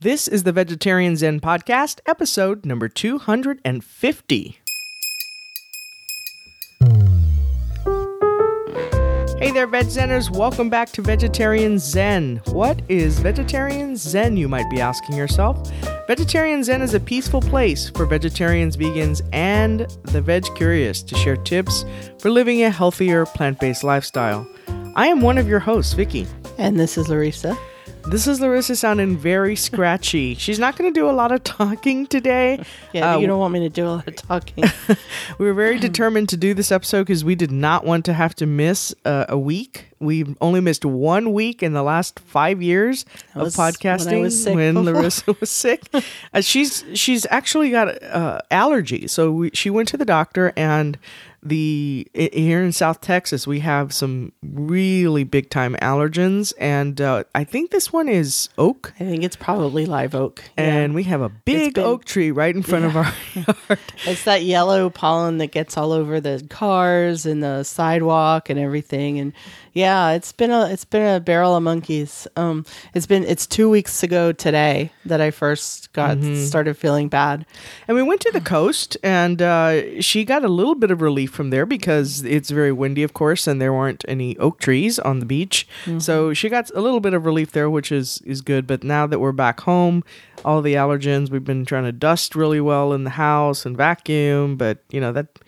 This is the Vegetarian Zen Podcast, episode number 250. Hey there, Veg Zeners. Welcome back to Vegetarian Zen. What is Vegetarian Zen, you might be asking yourself? Vegetarian Zen is a peaceful place for vegetarians, vegans, and the veg curious to share tips for living a healthier plant based lifestyle. I am one of your hosts, Vicky. And this is Larissa. This is Larissa sounding very scratchy. She's not going to do a lot of talking today. Yeah, Uh, you don't want me to do a lot of talking. we were very determined to do this episode because we did not want to have to miss uh, a week. We've only missed one week in the last five years of when podcasting sick when. Larissa was sick. Uh, she's she's actually got uh, allergies, so we, she went to the doctor and the here in South Texas we have some really big time allergens, and uh, I think this one is oak. I think it's probably live oak. Yeah. And we have a big been- oak tree right in front of our yard. it's that yellow pollen that gets all over the cars and the sidewalk and everything. And yeah, it's been a it's been a barrel of monkeys. Um, it's been it's two weeks ago today that I first got Mm-hmm. started feeling bad. And we went to the coast, and uh, she got a little bit of relief from there because it's very windy, of course, and there weren't any oak trees on the beach. So she got a little bit of relief there, which is is good. But now that we're back home, all the allergens, we've been trying to dust really well in the house and vacuum, but you know that.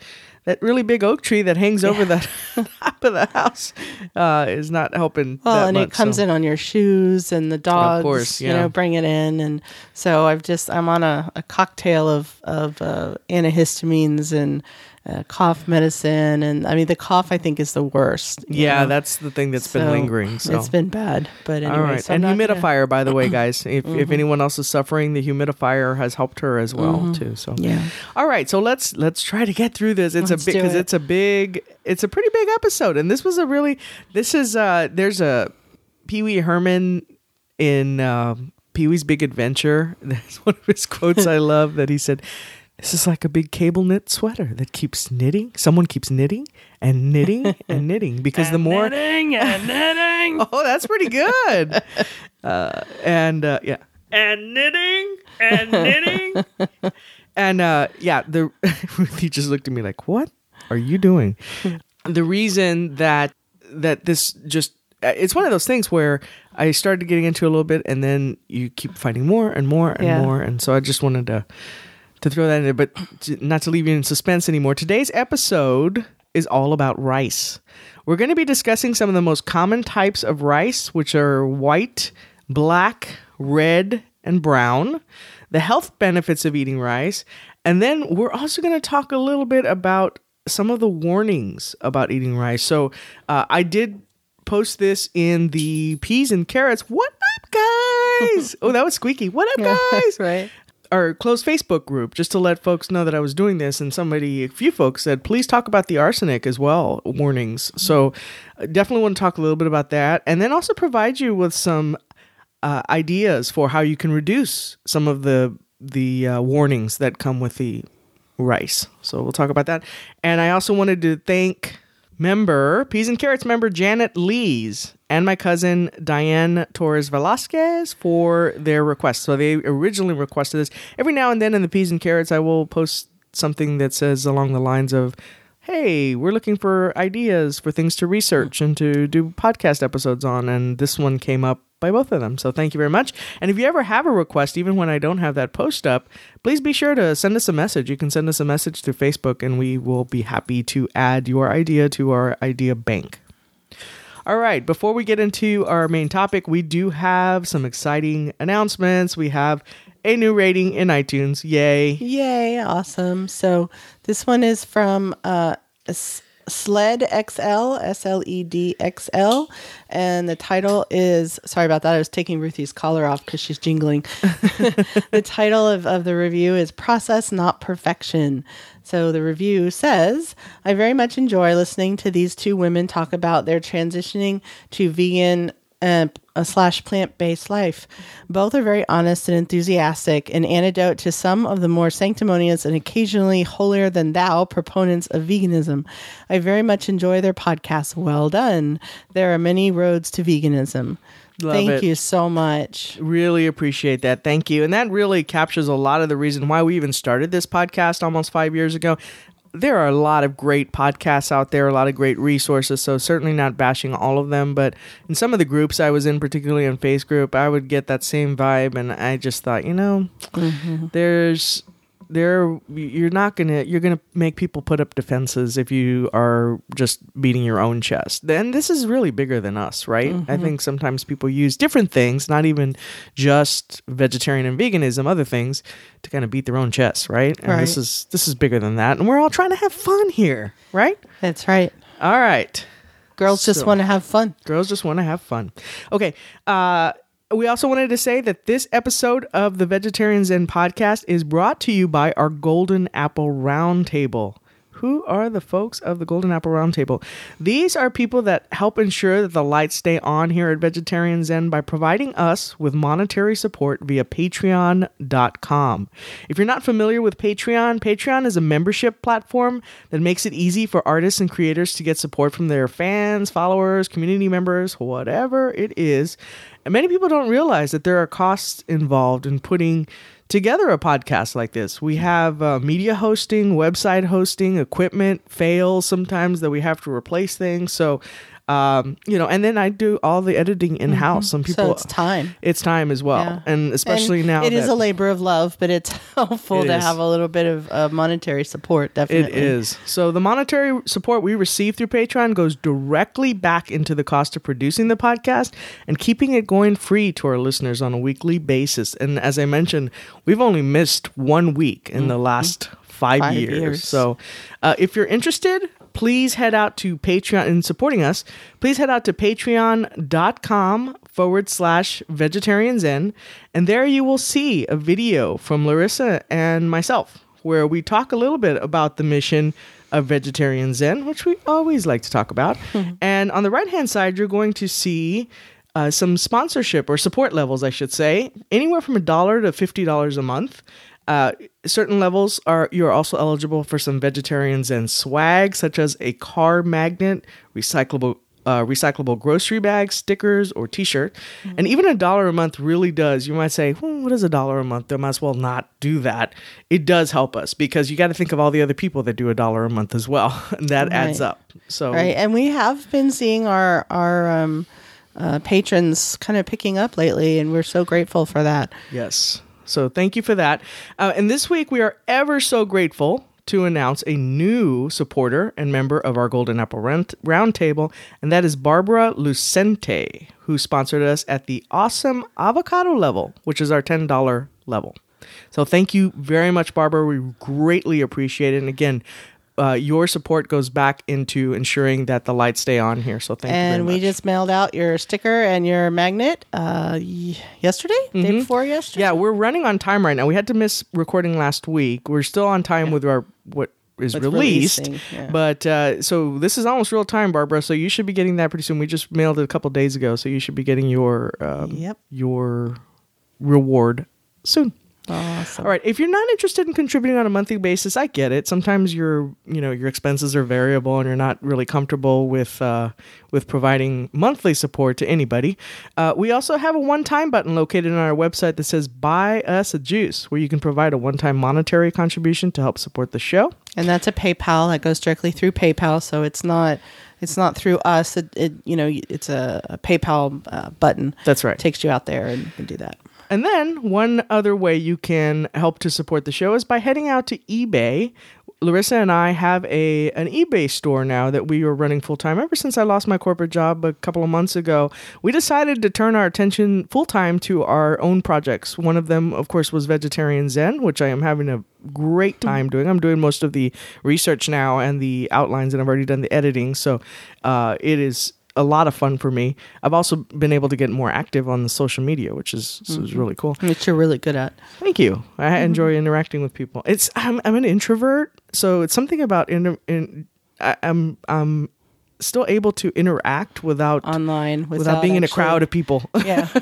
That really big oak tree that hangs over the top of the house uh, is not helping. Well, and it comes so. in on your shoes and the dogs, course, you know, bring it in. And so I've just, I'm on a, a cocktail of, of uh, antihistamines and uh, cough medicine. And I mean, the cough I think is the worst. Yeah, know? that's the thing that's been lingering. So It's been bad. But anyway, All right, so and I'm not gonna- Mm-hmm. humidifier, by the way, guys. If if anyone else is suffering, the humidifier has helped her as well too. So Yeah. All right, so let's let's try to get through this. It's Let's a big because it. it's a big, it's a pretty big episode, and this was a really this is uh there's a Pee Wee Herman in uh, Pee Wee's Big Adventure. That's one of his quotes I love that he said. This is like a big cable knit sweater that keeps knitting. Someone keeps knitting and knitting and knitting because the more knitting and knitting. Oh, that's pretty good. uh, and uh, yeah, and knitting and knitting, and uh, yeah. The Ruthie just looked at me like, "What are you doing?" the reason that that this just uh, it's one of those things where I started getting into a little bit, and then you keep finding more and more and Yeah. more, and so I just wanted to to throw that in there, but to, not to leave you in suspense anymore. Today's episode is all about rice. We're going to be discussing some of the most common types of rice, which are white, black, red, and brown, the health benefits of eating rice, and then we're also going to talk a little bit about some of the warnings about eating rice. So uh, I did post this in the peas and carrots. What up, guys? oh, that was squeaky. What up, guys? right. Our closed Facebook group just to let folks know that I was doing this. And somebody, a few folks said, please talk about the arsenic as well, warnings. So I definitely want to talk a little bit about that. And then also provide you with some uh, ideas for how you can reduce some of the the uh, warnings that come with the rice. So we'll talk about that. And I also wanted to thank member Peas and Carrots member Janet Lees and my cousin Diane Torres Velasquez for their request. So they originally requested this. Every now and then in the Peas and Carrots, I will post something that says along the lines of. Hey, we're looking for ideas for things to research and to do podcast episodes on. And this one came up by both of them. So thank you very much. And if you ever have a request, even when I don't have that post up, please be sure to send us a message. You can send us a message through Facebook and we will be happy to add your idea to our idea bank. All right, before we get into our main topic, we do have some exciting announcements. We have a new rating in iTunes. Yay. Yay, awesome. So this one is from uh, Sled XL, S L E D X L. And the title is sorry about that. I was taking Ruthie's collar off because she's jingling. the title of, of the review is Process Not Perfection. So the review says, I very much enjoy listening to these two women talk about their transitioning to vegan uh, slash plant based life. Both are very honest and enthusiastic, an antidote to some of the more sanctimonious and occasionally holier than thou proponents of veganism. I very much enjoy their podcast. Well done. There are many roads to veganism. Love Thank it. you so much. Really appreciate that. Thank you. And that really captures a lot of the reason why we even started this podcast almost five years ago. There are a lot of great podcasts out there, a lot of great resources. So, certainly not bashing all of them. But in some of the groups I was in, particularly in Face Group, I would get that same vibe. And I just thought, you know, mm-hmm. there's there you're not gonna you're gonna make people put up defenses if you are just beating your own chest then this is really bigger than us right i think sometimes people use different things not even just vegetarian and veganism other things to kind of beat their own chest right and this is this is bigger than that and we're all trying to have fun here right That's right. all right Girls just want to have fun. Girls just want to have fun. Okay. Uh, we also wanted to say that this episode of the Vegetarian Zen podcast is brought to you by our Golden Apple Roundtable. Who are the folks of the Golden Apple Roundtable? These are people that help ensure that the lights stay on here at Vegetarian Zen by providing us with monetary support via patreon.com. If you're not familiar with Patreon, Patreon is a membership platform that makes it easy for artists and creators to get support from their fans, followers, community members, whatever it is. And many people don't realize that there are costs involved in putting together a podcast like this. We have uh, media hosting, website hosting, equipment fails sometimes that we have to replace things. So, um, you know, and then I do all the editing in house. Some people, Mm-hmm. So it's time. it's time as well, Yeah. and especially And now It is a labor of love, but it's helpful It to is. have a little bit of uh, monetary support. Definitely, It is. So the monetary support we receive through Patreon goes directly back into the cost of producing the podcast and keeping it going free to our listeners on a weekly basis. And as I mentioned, we've only missed one week in the last five, Mm-hmm. Five years. years. So uh, if you're interested, please head out to Patreon in supporting us. Please head out to patreon.com forward slash vegetarian zen. And there you will see a video from Larissa and myself where we talk a little bit about the mission of vegetarian zen, which we always like to talk about. and on the right hand side, you're going to see uh, some sponsorship or support levels, I should say, anywhere from a dollar to fifty dollars a month. Uh, certain levels are you're also eligible for some Vegetarian Zen swag, such as a car magnet, recyclable uh, recyclable grocery bags, stickers, or T-shirt, and even a dollar a month really does. You might say, well, "What is a dollar a month?" I might as well not do that. It does help us because you got to think of all the other people that do a dollar a month as well, and that adds up. So right. And we have been seeing our our um, uh, patrons kind of picking up lately, and we're so grateful for that. Yes. So thank you for that. Uh, and this week we are ever so grateful to announce a new supporter and member of our Golden Apple Round- Roundtable, and that is Barbara Lucente, who sponsored us at the awesome avocado level, which is our $10 level. So thank you very much, Barbara. We greatly appreciate it. And again, uh, your support goes back into ensuring that the lights stay on here. So thank you And we just mailed out your sticker and your magnet uh, y- yesterday, day before yesterday. Mm-hmm. Yeah, we're running on time right now. We had to miss recording last week. We're still on time with our what is released. yeah. But uh, so this is almost real time, Barbara. So you should be getting that pretty soon. We just mailed it a couple days ago, so you should be getting your um, Yep. your reward soon. Awesome. All right. If you're not interested in contributing on a monthly basis, I get it. Sometimes your you know your expenses are variable and you're not really comfortable with uh, with providing monthly support to anybody. Uh, we also have a one-time button located on our website that says "Buy Us a Juice," where you can provide a one-time monetary contribution to help support the show. and that's a PayPal that goes directly through PayPal, so it's not it's not through us. It, it you know it's a, a PayPal uh, button. That's right. takes you out there and you can do that. And then one other way you can help to support the show is by heading out to eBay. Larissa and I have a an eBay store now that we are running full time. Ever since I lost my corporate job a couple of months ago, we decided to turn our attention full time to our own projects. One of them, of course, was Vegetarian Zen, which I am having a great time doing. I'm doing most of the research now and the outlines, and I've already done the editing. So uh, it is a lot of fun for me. I've also been able to get more active on the social media, which is, is mm-hmm. really cool. Which you're really good at. Thank you. I mm-hmm. enjoy interacting with people. It's I'm I'm an introvert, so it's something about in, in I, I'm I'm still able to interact without online without, without, being in a crowd of people. Yeah.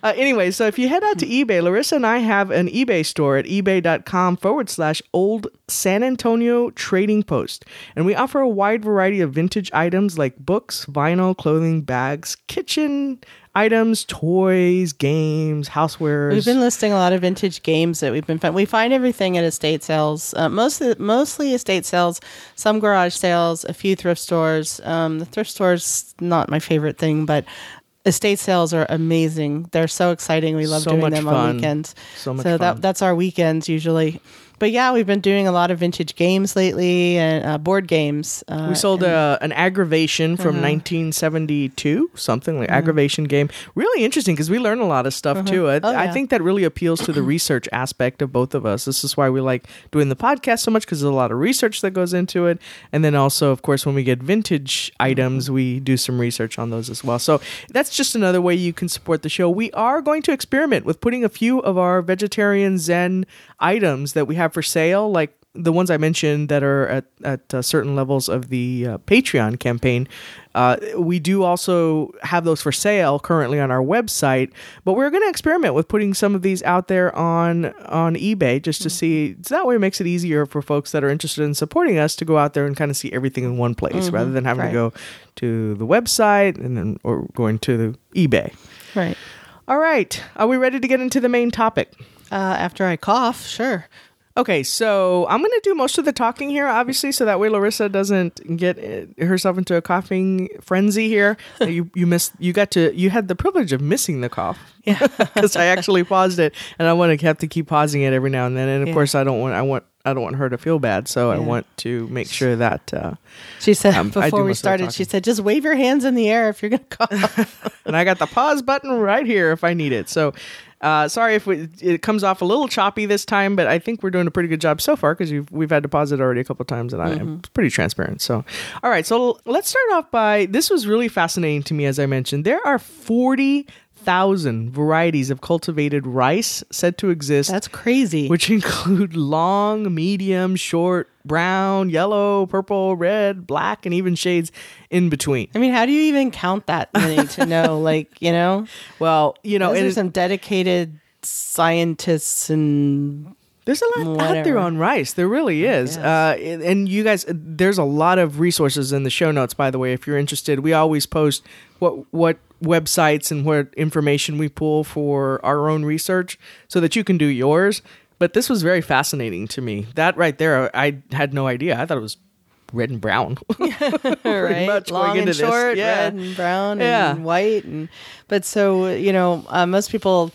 Uh, anyway, so if you head out to eBay, Larissa and I have an eBay store at ebay.com forward slash old San Antonio trading post. And we offer a wide variety of vintage items like books, vinyl, clothing, bags, kitchen items, toys, games, housewares. We've been listing a lot of vintage games that we've been find. We find everything at estate sales, uh, mostly mostly estate sales, some garage sales, a few thrift stores. Um, the thrift stores not my favorite thing, but estate sales are amazing. They're so exciting. We love So doing them fun. on weekends. So so that that's our weekends usually. But yeah, we've been doing a lot of vintage games lately and uh, board games. Uh, we sold and- uh, an aggravation from 1972, something like aggravation game. Really interesting because we learn a lot of stuff too. I, Oh, I think that really appeals to the research aspect of both of us. This is why we like doing the podcast so much because there's a lot of research that goes into it. And then also, of course, when we get vintage items, we do some research on those as well. So that's just another way you can support the show. We are going to experiment with putting a few of our vegetarian Zen items that we have for sale, like the ones I mentioned that are at, at uh, certain levels of the uh, Patreon campaign. Uh, we do also have those for sale currently on our website, but we're going to experiment with putting some of these out there on on eBay just to see. So that way, it makes it easier for folks that are interested in supporting us to go out there and kind of see everything in one place rather than having right. to go to the website and then or going to eBay. right. All right, are we ready to get into the main topic? Uh, after I cough, sure. Okay, so I'm going to do most of the talking here, obviously, so that way Larissa doesn't get herself into a coughing frenzy here. you you missed you got to you had the privilege of missing the cough, yeah, because I actually paused it, and I want to have to keep pausing it every now and then. And of Yeah. course, I don't want I want I don't want her to feel bad, so I want to make sure that. Uh, She said Um, before we most of the started, she said, just wave your hands in the air if you're going to cough. and I got the pause button right here if I need it. So, uh, sorry if we, it comes off a little choppy this time, but I think we're doing a pretty good job so far because we've had to pause it already a couple of times, and I am pretty transparent. So, all right, so let's start off by this was really fascinating to me, as I mentioned. There are forty thousand varieties of cultivated rice said to exist That's crazy. which include long, medium, short, brown, yellow, purple, red, black, and even shades in between. I mean, how do you even count that many to know? Like, you know, Well, you know, those and are it- some dedicated scientists and There's a lot out there on rice. There really is. Uh, and you guys, there's a lot of resources in the show notes. By the way, if you're interested, we always post what what websites and what information we pull for our own research, so that you can do yours. But this was very fascinating to me. That right there, I had no idea. I thought it was red and brown. right? much going long into and this. Yeah. red and brown Yeah. and white, and but so you know, uh, most people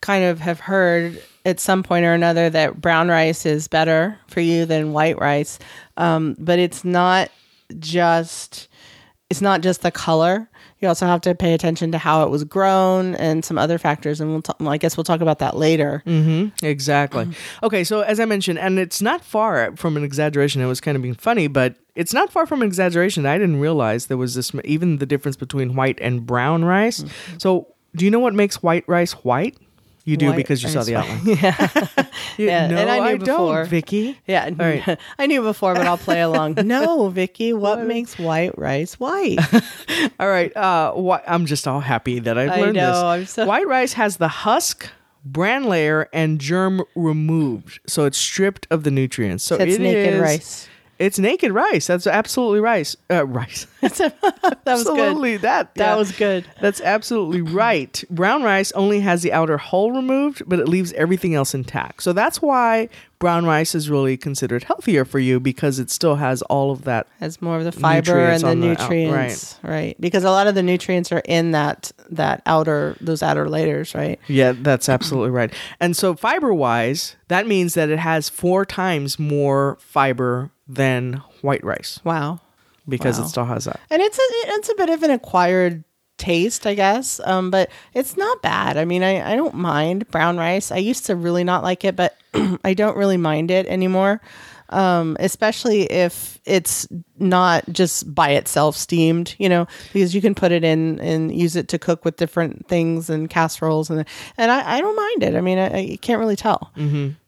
kind of have heard at some point or another that brown rice is better for you than white rice, um, but it's not just it's not just the color. You also have to pay attention to how it was grown and some other factors, and we'll. T- well, I guess we'll talk about that later. Mm-hmm. Exactly. Mm-hmm. Okay, so as I mentioned, and it's not far from an exaggeration. It was kind of being funny, but it's not far from an exaggeration. I didn't realize there was this even the difference between white and brown rice. Mm-hmm. So, do you know what makes white rice white? You do White because you saw the outline. You- Yeah, no, and I knew don't. Vicky. Yeah, All right. I knew before, but I'll play along. No, Vicky, what makes white rice white? All right. Uh, wh- I'm just all happy that I've I know, this. I'm so- White rice has the husk, bran layer, and germ removed, so it's stripped of the nutrients. So it's it naked is- rice. It's naked rice. That's absolutely rice. Uh, rice. that was absolutely good. that. That yeah. was good. That's absolutely right. Brown rice only has the outer hull removed, but it leaves everything else intact. So that's why brown rice is really considered healthier for you because it still has all of that. Has more of the fiber and the on the out- nutrients, right. Because a lot of the nutrients are in that that outer those outer layers, right? Yeah, that's absolutely right. And so fiber wise, that means that it has four times more fiber than white rice Wow. because Wow. it still has that. And it's a it's a bit of an acquired taste, I guess. Um, but it's not bad. I mean, I, I don't mind brown rice. I used to really not like it, but I don't really mind it anymore. Um, especially if it's not just by itself steamed, you know, because you can put it in and use it to cook with different things and casseroles and and I, I don't mind it. I mean, I, I can't really tell.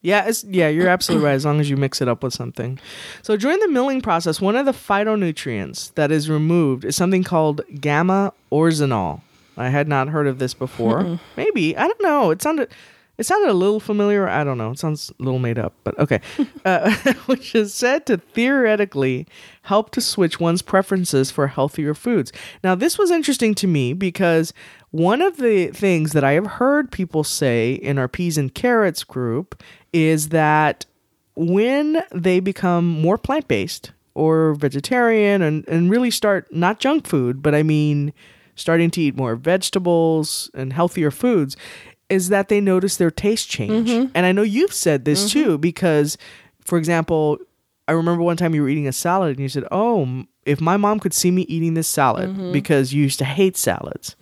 Yeah, it's, yeah, you're absolutely right. As long as you mix it up with something. So during the milling process, one of the phytonutrients that is removed is something called gamma oryzanol. I had not heard of this before. Maybe I don't know. It sounded it sounded a little familiar. I don't know. It sounds a little made up, but okay. uh, which is said to theoretically help to switch one's preferences for healthier foods. Now, this was interesting to me because one of the things that I have heard people say in our peas and carrots group is that when they become more plant based or vegetarian and, and really start not junk food, but I mean starting to eat more vegetables and healthier foods, is that they notice their taste change. Mm-hmm. And I know you've said this mm-hmm. too, because, for example, I remember one time you were eating a salad and you said, Oh, if my mom could see me eating this salad mm-hmm. because you used to hate salads.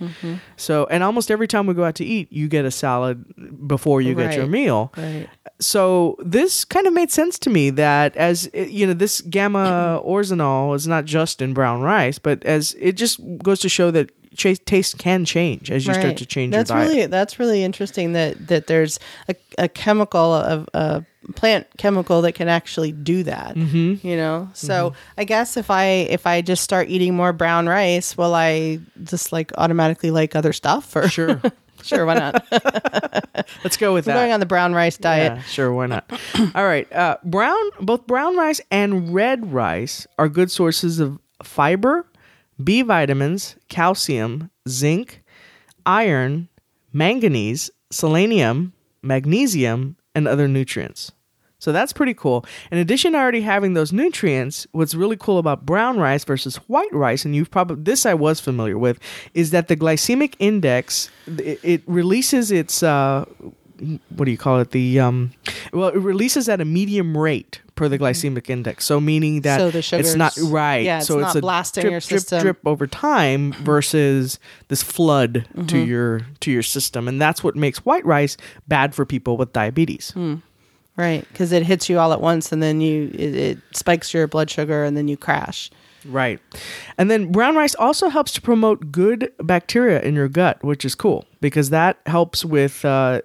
So, and almost every time we go out to eat, you get a salad before you get your meal Right. so this kind of made sense to me that as you know this gamma oryzanol is not just in brown rice but as it just goes to show that ch- taste can change as you start to change that's your diet. really that's really interesting that that there's a, a chemical of a plant chemical that can actually do that mm-hmm. you know? So i guess if i if i just start eating more brown rice will i just like automatically like other stuff or sure. Sure why not? Let's go with we're that. going on the brown rice diet. Yeah, sure, why not? All right. Uh, brown, both brown rice and red rice are good sources of fiber, B vitamins, calcium, zinc, iron, manganese, selenium, magnesium, and other nutrients. So that's pretty cool. In addition to already having those nutrients, what's really cool about brown rice versus white rice, and you've probably this I was familiar with, is that the glycemic index it, it releases its uh, what do you call it? The um, well, it releases at a medium rate per the glycemic index. So meaning that Mm-hmm. So the it's not right. yeah, it's so not it's a blasting drip, your system. drip over time versus this flood to Mm-hmm. your to your system, and that's what makes white rice bad for people with diabetes. Hmm. right because it hits you all at once and then you it, it spikes your blood sugar and then you crash Right. And then brown rice also helps to promote good bacteria in your gut, which is cool because that helps with uh,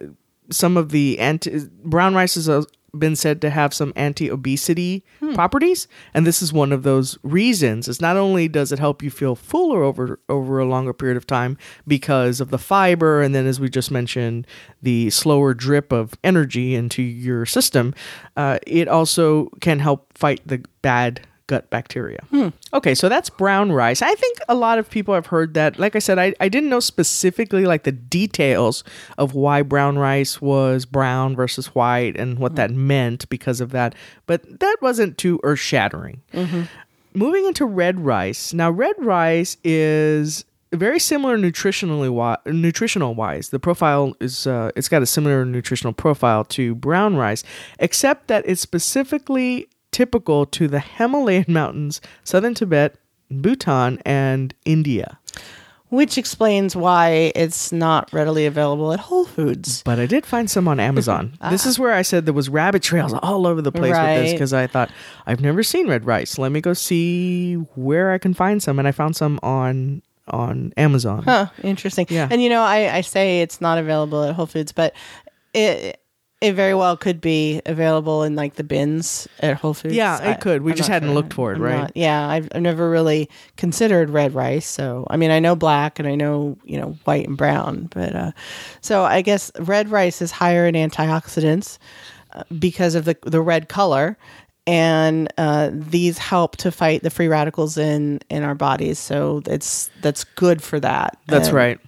some of the anti. Brown rice is uh, been said to have some anti obesity properties. And this is one of those reasons. It's not only does it help you feel fuller over, over a longer period of time because of the fiber, and then as we just mentioned, the slower drip of energy into your system, uh, it also can help fight the bad gut bacteria. Hmm. Okay, so that's brown rice. I think a lot of people have heard that. Like I said, I, I didn't know specifically like the details of why brown rice was brown versus white and what hmm. that meant because of that, but that wasn't too earth shattering. Mm-hmm. Moving into red rice. Now, red rice is very similar nutritionally wi- nutritional wise. The profile is uh, it's got a similar nutritional profile to brown rice, except that it's specifically typical to the Himalayan mountains, southern Tibet, Bhutan, and India. which explains why it's not readily available at whole foods But I did find some on Amazon. Ah. This is where I said there was rabbit trails all over the place with this because I thought I've never seen red rice. Let me go see where I can find some, and I found some on on Amazon. Huh, interesting. Yeah. And you know, I, I say it's not available at Whole Foods, but it it very well could be available in like the bins at Whole Foods. Yeah, it I- could. We I'm just hadn't sure. looked for it, I'm right? not- yeah, I've, I've never really considered red rice. So I mean, I know black and I know you know white and brown, but uh, so I guess red rice is higher in antioxidants uh, because of the the red color. And uh, these help to fight the free radicals in in our bodies, so it's that's good for that. That's And- right.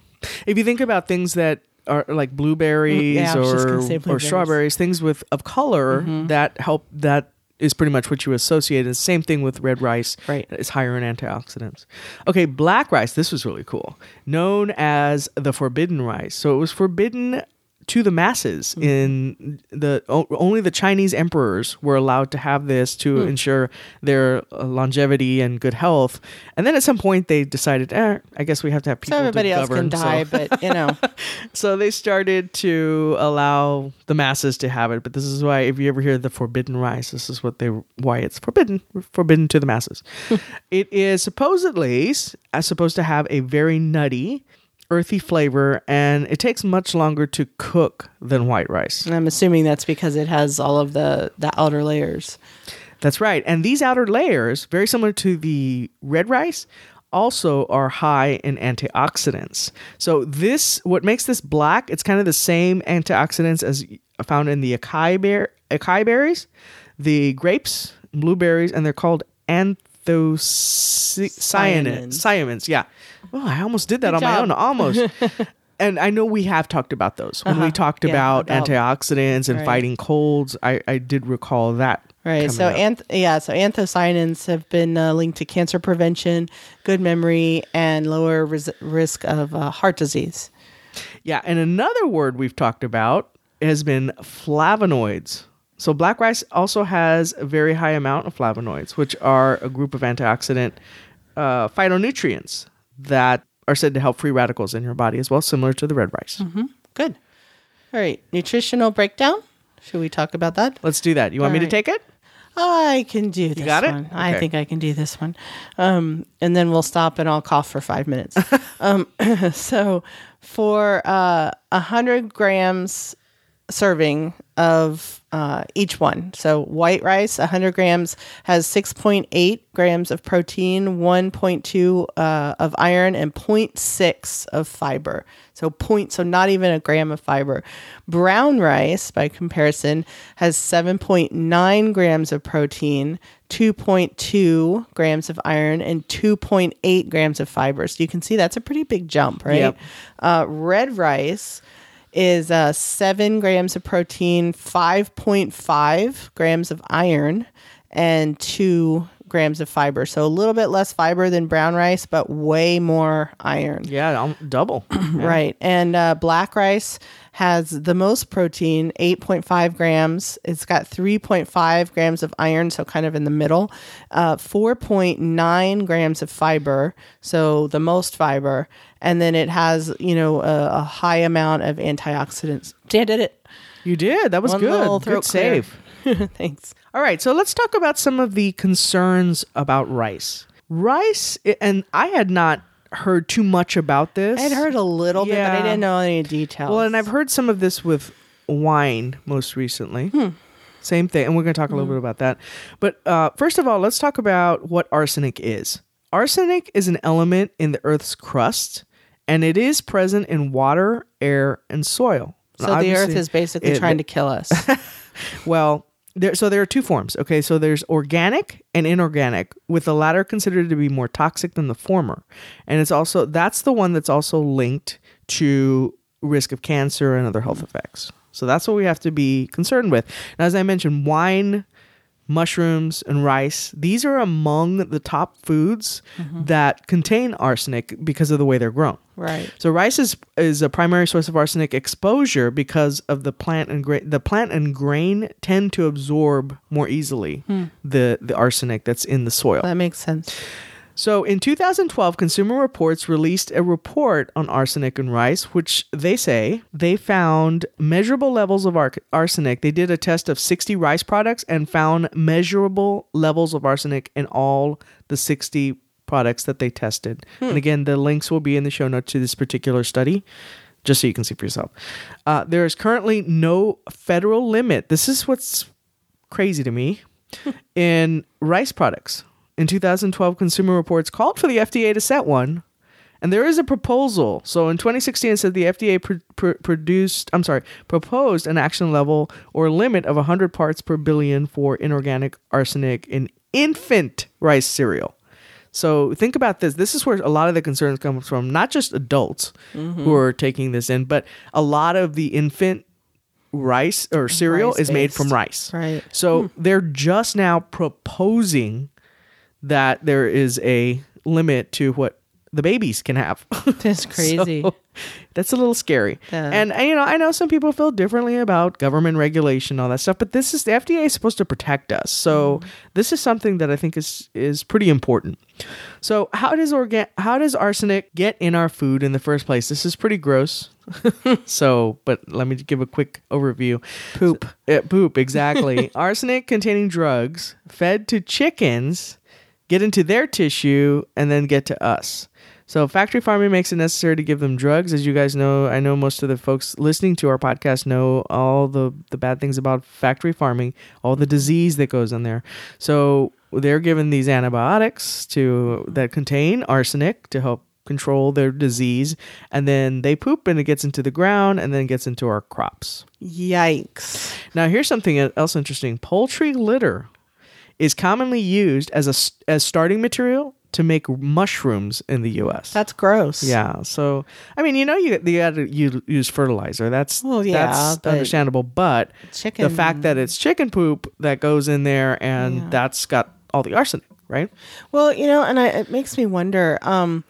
If you think about things that are like blueberries Mm, yeah, I was just or gonna or. Mm-hmm. strawberries, things with of color that help that is pretty much what you associate. The same thing with red rice. Right. It's higher in antioxidants. Okay, black rice, this was really cool. Known as the forbidden rice. So it was forbidden to the masses. In the only the Chinese emperors were allowed to have this to ensure their uh, longevity and good health. And then at some point they decided, eh, I guess we have to have people. So everybody to else govern, can so- die, but you know, so they started to allow the masses to have it but this is why if you ever hear the forbidden rice this is what they why it's forbidden forbidden to the masses it is supposedly supposed to have a very nutty earthy flavor and it takes much longer to cook than white rice and I'm assuming that's because it has all of the the outer layers. That's right. And these outer layers, very similar to the red rice, also are high in antioxidants. So this what makes this black, it's kind of the same antioxidants as found in the acai bear acai berries, the grapes, blueberries, and they're called anthocyanins. Cyanins, yeah. Oh, I almost did that on my own. Almost. and I know we have talked about those when we Uh-huh. talked Yeah, about, about- antioxidants and Right. fighting colds. I, I did recall that. Right. So, anth- yeah. So, anthocyanins have been uh, linked to cancer prevention, good memory, and lower ris- risk of uh, heart disease. Yeah, and another word we've talked about has been flavonoids. So black rice also has a very high amount of flavonoids, which are a group of antioxidant uh, phytonutrients that are said to help free radicals in your body as well, similar to the red rice. Good. All right. Nutritional breakdown. Should we talk about that? Let's do that. You want me to take it? I can do this you got it? one. I think I can do this one. Um, and then we'll stop and I'll cough for five minutes. um, so for uh, 100 grams serving of uh, each one. So white rice, 100 grams, has 6.8 grams of protein, 1.2 uh, of iron, and 0.6 of fiber. So point, so not even a gram of fiber. Brown rice, by comparison, has 7.9 grams of protein, 2.2 grams of iron, and 2.8 grams of fiber. So you can see that's a pretty big jump, right? Yep. Uh, red rice is uh, 7 grams of protein, 5.5 grams of iron, and 2 grams of fiber. So a little bit less fiber than brown rice, but way more iron. Yeah, um, double. Right. And uh, black rice has the most protein, 8.5 grams. It's got 3.5 grams of iron, so kind of in the middle, uh, 4.9 grams of fiber, so the most fiber. And then it has, you know, a, a high amount of antioxidants. Dan did it. You did. That was One good. Good save. Thanks. All right, so let's talk about some of the concerns about rice. Rice, and I had not heard too much about this. I had heard a little bit, but I didn't know any details. Well, and I've heard some of this with wine most recently. Hmm. Same thing, and we're going to talk a little bit about that. But uh, first of all, let's talk about what arsenic is. Arsenic is an element in the Earth's crust, and it is present in water, air, and soil. so the earth is basically it- trying to kill us. well, there, so there are two forms. Okay, so there's organic and inorganic, with the latter considered to be more toxic than the former, and it's also that's the one that's also linked to risk of cancer and other health effects. So that's what we have to be concerned with. And as I mentioned, wine, mushrooms, and rice these are among the top foods mm-hmm. that contain arsenic because of the way they're grown. right. So rice is is a primary source of arsenic exposure because of the plant and grain. The plant and grain tend to absorb more easily hmm. the the arsenic that's in the soil. That makes sense. So in 2012, Consumer Reports released a report on arsenic in rice, which they say they found measurable levels of ar- arsenic. They did a test of 60 rice products and found measurable levels of arsenic in all the 60 products that they tested. And again, the links will be in the show notes to this particular study. Just so you can see for yourself. Uh, there is currently no federal limit. This is what's crazy to me in rice products. In 2012, Consumer Reports called for the FDA to set one, and there is a proposal. So in 2016, it said the FDA pr- pr- produced, I'm sorry, proposed an action level or limit of 100 parts per billion for inorganic arsenic in infant rice cereal. So think about this. This is where a lot of the concerns come from, not just adults mm-hmm. who are taking this in, but a lot of the infant rice or cereal is made from rice. Right. So hmm. they're just now proposing that there is a limit to what the babies can have. That's crazy. So, That's a little scary. Yeah. And, you know, I know some people feel differently about government regulation, all that stuff, but this is the FDA is supposed to protect us. So this is something that I think is is pretty important. So how does organ how does arsenic get in our food in the first place? This is pretty gross. so, but let me give a quick overview. Poop. Uh, poop, exactly. Arsenic containing drugs fed to chickens get into their tissue and then get to us. So, factory farming makes it necessary to give them drugs. As you guys know, I know most of the folks listening to our podcast know all the, the bad things about factory farming, all the disease that goes in there. So, they're given these antibiotics to that contain arsenic to help control their disease and then they poop and it gets into the ground and then gets into our crops. Yikes. Now, here's something else interesting. Poultry litter is commonly used as a as starting material to make mushrooms in the U.S. That's gross. yeah. So, I mean, you know, you you got to use fertilizer. That's Well, yeah, that's but understandable. But chicken- the fact that it's chicken poop that goes in there and Yeah. that's got all the arsenic, right? Well, you know, and I, it makes me wonder. Um,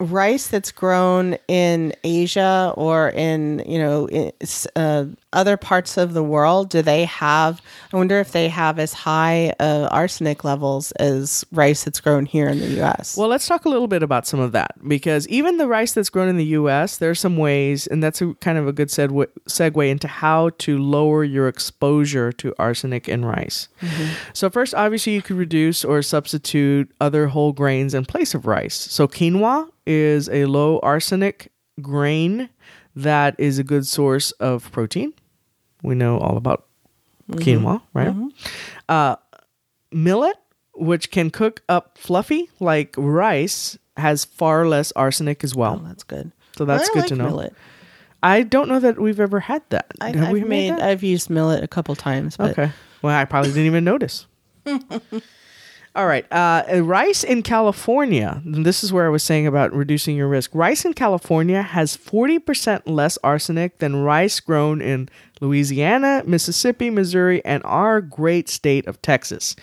rice that's grown in Asia or in you know in, uh, other parts of the world, do they have? I wonder if they have as high uh, arsenic levels as rice that's grown here in the U.S. Well, let's talk a little bit about some of that because even the rice that's grown in the U.S., there are some ways, and that's a, kind of a good segue, segue into how to lower your exposure to arsenic in rice. So, first, obviously, you could reduce or substitute other whole grains in place of rice. So, quinoa is a low arsenic grain that is a good source of protein. We know all about quinoa, right? Uh, millet, which can cook up fluffy like rice, has far less arsenic as oh, well. that's good. So that's good like to know. Millet. I don't know that we've ever had that. I, Have I've we made. that? I've used millet a couple times, but Okay. Well, I probably didn't even notice. All right. Uh, uh, rice in California. This is where I was saying about reducing your risk. Rice in California has 40% less arsenic than rice grown in Louisiana, Mississippi, Missouri, and our great state of Texas.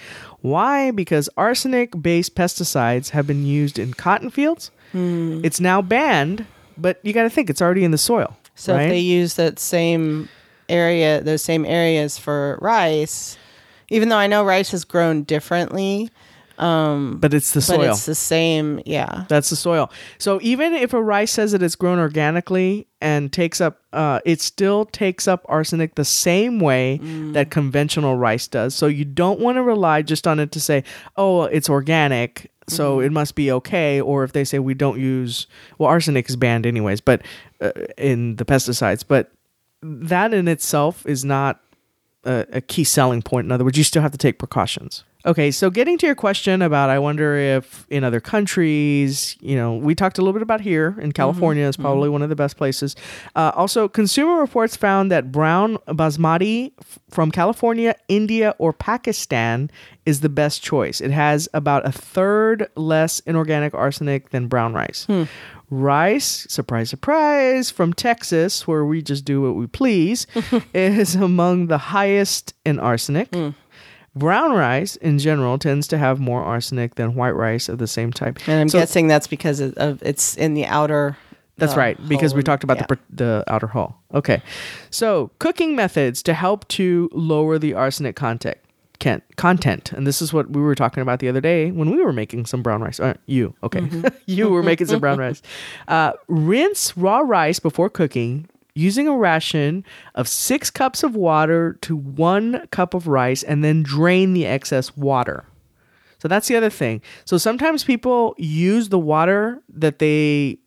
Why? Because arsenic based pesticides have been used in cotton fields. It's now banned, but you got to think it's already in the soil. So right? if they use that same area, those same areas for rice, even though I know rice is grown differently, but it's the soil. but it's the same. Yeah. That's the soil. So even if a rice says that it's grown organically and takes up, uh, it still takes up arsenic the same way that conventional rice does. So you don't want to rely just on it to say, oh, it's organic, so it must be okay. Or if they say we don't use, well, arsenic is banned anyways, but uh, in the pesticides, but that in itself is not a, a key selling point. In other words, you still have to take precautions. Okay, so getting to your question about, I wonder if in other countries, you know, we talked a little bit about here in mm-hmm. California is mm-hmm. probably one of the best places. Uh, also, Consumer Reports found that brown basmati f- from California, India, or Pakistan is the best choice. It has about a third less inorganic arsenic than brown rice. Hmm. Rice, surprise, surprise, from Texas, where we just do what we please, is among the highest in arsenic. Hmm. Brown rice, in general, tends to have more arsenic than white rice of the same type. And I'm So- guessing that's because of, of it's in the outer. That's the right, because we talked about Yeah. the the outer hull. Okay, so cooking methods to help to lower the arsenic content. Content, and this is what we were talking about the other day when we were making some brown rice. Uh, you, okay, you were making some brown rice. Uh, rinse raw rice before cooking using a ration of six cups of water to one cup of rice, and then drain the excess water. So that's the other thing. So sometimes people use the water that they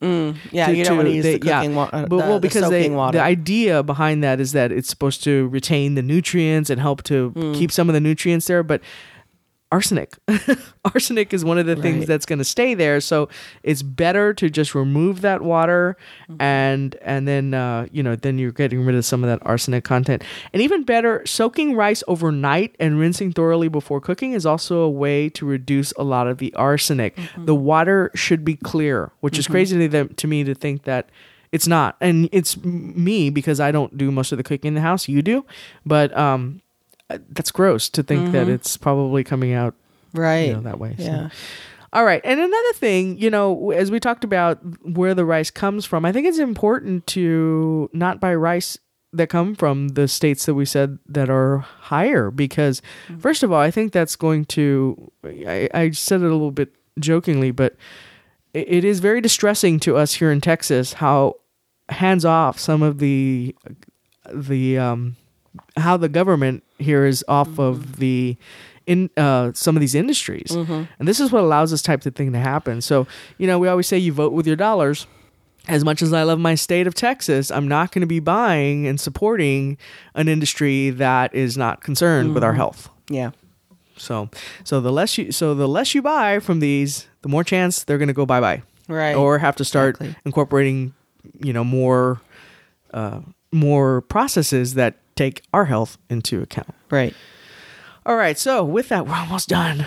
to Yeah, to- you don't want to use they- the cooking water. But, well, because they, soaking water. the idea behind that is that it's supposed to retain the nutrients and help to Mm. keep some of the nutrients there. But arsenic, arsenic is one of the things that's going to stay there. So it's better to just remove that water, Mm-hmm. and and then uh, you know then you're getting rid of some of that arsenic content. And even better, soaking rice overnight and rinsing thoroughly before cooking is also a way to reduce a lot of the arsenic. Mm-hmm. The water should be clear, which is crazy to them to me to think that it's not. And it's me because I don't do most of the cooking in the house. You do, but um, that's gross to think that it's probably coming out right. you know, that way. so. Yeah. All right. And another thing, you know, as we talked about where the rice comes from, I think it's important to not buy rice that come from the states that we said that are higher because first of all, I think that's going to I, I said it a little bit jokingly, but it, it is very distressing to us here in Texas how hands off some of the the um how the government here is off of the in uh, some of these industries, and this is what allows this type of thing to happen. So you know, we always say you vote with your dollars. As much as I love my state of Texas, I'm not going to be buying and supporting an industry that is not concerned with our health. Yeah. So, so the less you so the less you buy from these, the more chance they're going to go bye bye, Right. or have to start Exactly. incorporating, you know, more, uh, more processes that take our health into account. Right. All right, so with that, we're almost done.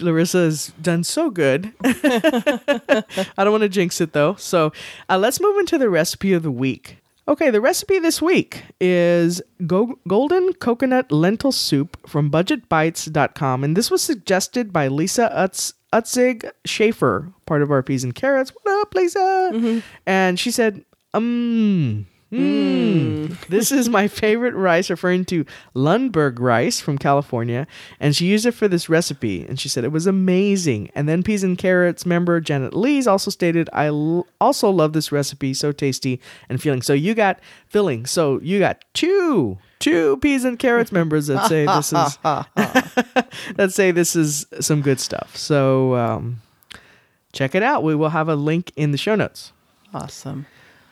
Larissa has done so good. I don't want to jinx it though. So uh, let's move into the recipe of the week. Okay, the recipe this week is go- golden coconut lentil soup from budgetbytes.com. And this was suggested by Lisa Utz- Utzig Schaefer, part of our Peas and Carrots. What up, Lisa? And she said, um, Mm. This is my favorite rice, referring to Lundberg rice from California. And she used it for this recipe. And she said it was amazing. And then Peas and Carrots member Janet Lees also stated, I l- also love this recipe. So tasty and filling. So you got filling. So you got two. Two peas and carrots members that say this is that say this is some good stuff. So um, check it out. We will have a link in the show notes. Awesome.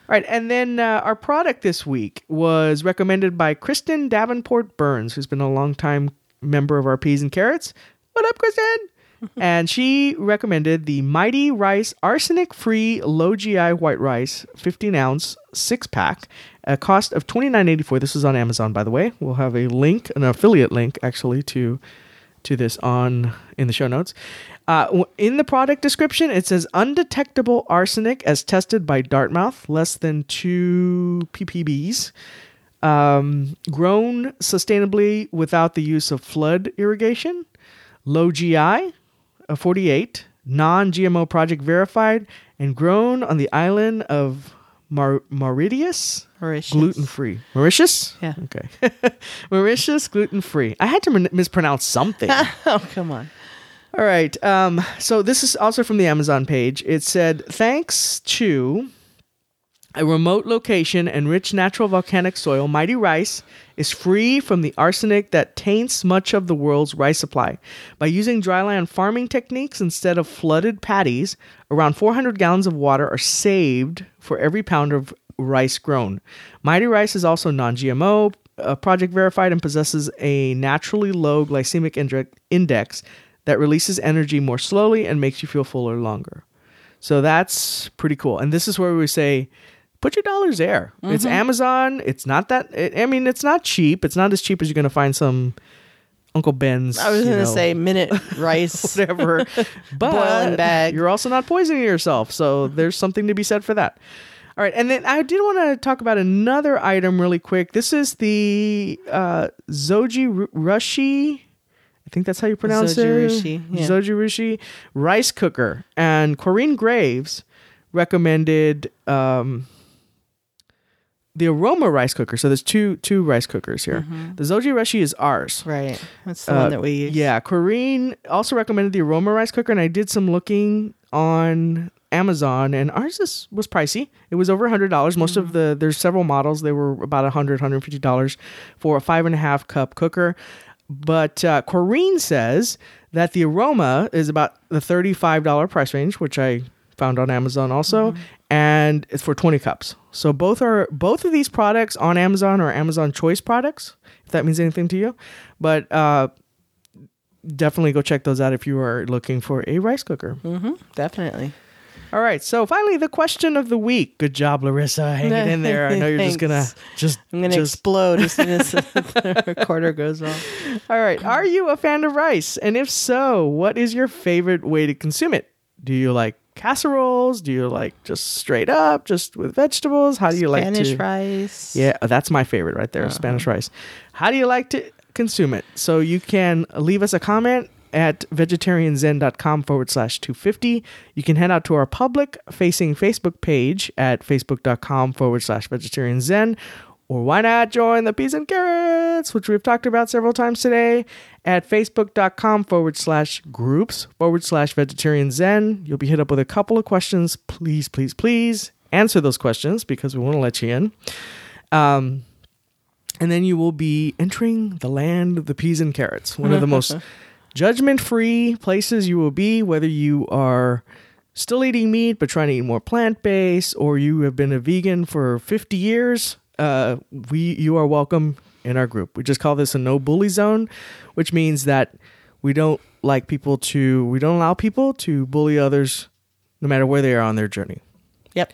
All right, and then uh, our product this week was recommended by Kristen Davenport Burns, who's been a longtime member of our Peas and Carrots. What up, Kristen? and she recommended the Mighty Rice Arsenic Free Low GI White Rice 15 ounce six pack, a cost of twenty nine eighty four. This is on Amazon, by the way. We'll have a link, an affiliate link, actually, to to this on in the show notes. Uh, in the product description, it says undetectable arsenic as tested by Dartmouth, less than two ppbs. Um, grown sustainably without the use of flood irrigation. Low GI, a 48. Non-GMO project verified and grown on the island of Mar- Mauritius. Mauritius. Gluten free. Mauritius? Yeah. Okay. Mauritius, gluten free. I had to min- mispronounce something. oh, come on. All right. Um, so this is also from the Amazon page. It said, thanks to a remote location and rich natural volcanic soil, Mighty Rice is free from the arsenic that taints much of the world's rice supply. By using dryland farming techniques instead of flooded paddies, around 400 gallons of water are saved for every pound of rice grown. Mighty Rice is also non GMO, uh, project verified, and possesses a naturally low glycemic index that releases energy more slowly and makes you feel fuller longer. So that's pretty cool. And this is where we say, put your dollars there. It's Amazon. It's not that. It, I mean, it's not cheap. It's not as cheap as you're going to find some Uncle Ben's. I was going to say minute rice. whatever. but you're also not poisoning yourself. So there's something to be said for that. All right, and then I did want to talk about another item really quick. This is the uh, Zoji Ru- Rushi. I think that's how you pronounce Zoji it. Rushi, yeah. Zojirushi rice cooker, and Corinne Graves recommended um, the Aroma rice cooker. So there's two two rice cookers here. The Zojirushi is ours. right. That's the Uh, one that we use. Yeah, Corrine also recommended the aroma rice cooker, and I did some looking on Amazon, and ours is, was pricey. It was over a hundred dollars. Most of the there's several models. They were about 100 150 dollars for a five and a half cup cooker. But uh, Corrine says that the aroma is about the thirty five dollar price range, which I found on Amazon also, and it's for twenty cups. So both are both of these products on Amazon are Amazon Choice products. If that means anything to you, but uh, definitely go check those out if you are looking for a rice cooker. Mm-hmm. Definitely. All right, so finally the question of the week. Good job, Larissa, hanging in there. I know you're just gonna just I'm going to just explode as soon as the recorder goes off. All right. Are you a fan of rice? And if so, what is your favorite way to consume it? Do you like casseroles? Do you like just straight up, just with vegetables? How do you Spanish like to? Spanish rice. Yeah, that's my favorite right there, Spanish rice. How do you like to consume it? So you can leave us a comment at vegetarianzen.com forward slash 250. You can head out to our public facing Facebook page at facebook.com forward slash vegetarianzen. Or why not join the Peas and Carrots, which we've talked about several times today, at facebook.com forward slash groups forward slash vegetarian zen. You'll be hit up with a couple of questions. Please, please, please answer those questions because we want to let you in. Um, and then you will be entering the land of the peas and carrots, one of the most judgment free places you will be, whether you are still eating meat but trying to eat more plant based, or you have been a vegan for 50 years. Uh, we you are welcome in our group. We just call this a no bully zone, which means that we don't like people to we don't allow people to bully others no matter where they are on their journey. Yep.